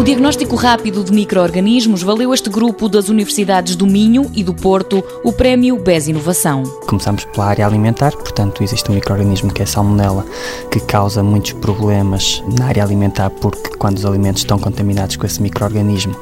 O diagnóstico rápido de micro-organismos valeu este grupo das universidades do Minho e do Porto o prémio BES Inovação. Começamos pela área alimentar, portanto, existe um microorganismo que é a salmonela, que causa muitos problemas na área alimentar, porque quando os alimentos estão contaminados com esse microorganismo,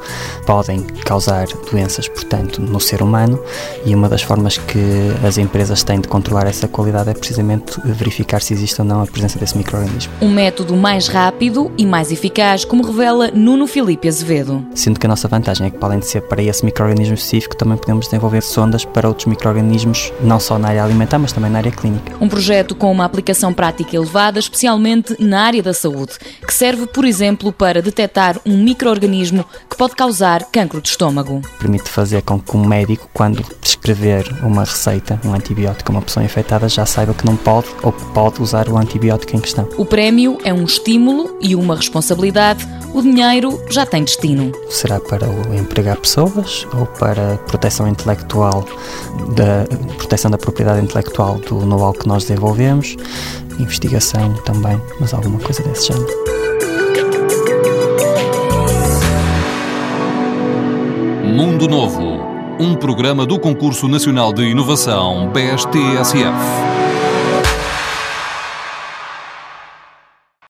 podem causar doenças, portanto, no ser humano. E uma das formas que as empresas têm de controlar essa qualidade é precisamente verificar se existe ou não a presença desse microorganismo. Um método mais rápido e mais eficaz, como revela Nuno Filipe Azevedo. Sendo que a nossa vantagem é que, além de ser para esse microorganismo específico, também podemos desenvolver sondas para outros microorganismos, não só na área alimentar, mas também na área clínica. Um projeto com uma aplicação prática elevada, especialmente na área da saúde, que serve, por exemplo, para detectar um microorganismo que pode causar cancro de estômago. Permite fazer com que um médico, quando prescrever uma receita, um antibiótico a uma pessoa infectada, já saiba que não pode ou que pode usar o antibiótico em questão. O prémio é um estímulo e uma responsabilidade. O dinheiro já tem destino. Será para empregar pessoas ou para proteção intelectual, da proteção da propriedade intelectual do know-how que nós desenvolvemos, investigação também, mas alguma coisa desse género. Mundo Novo, um programa do Concurso Nacional de Inovação BSTSF.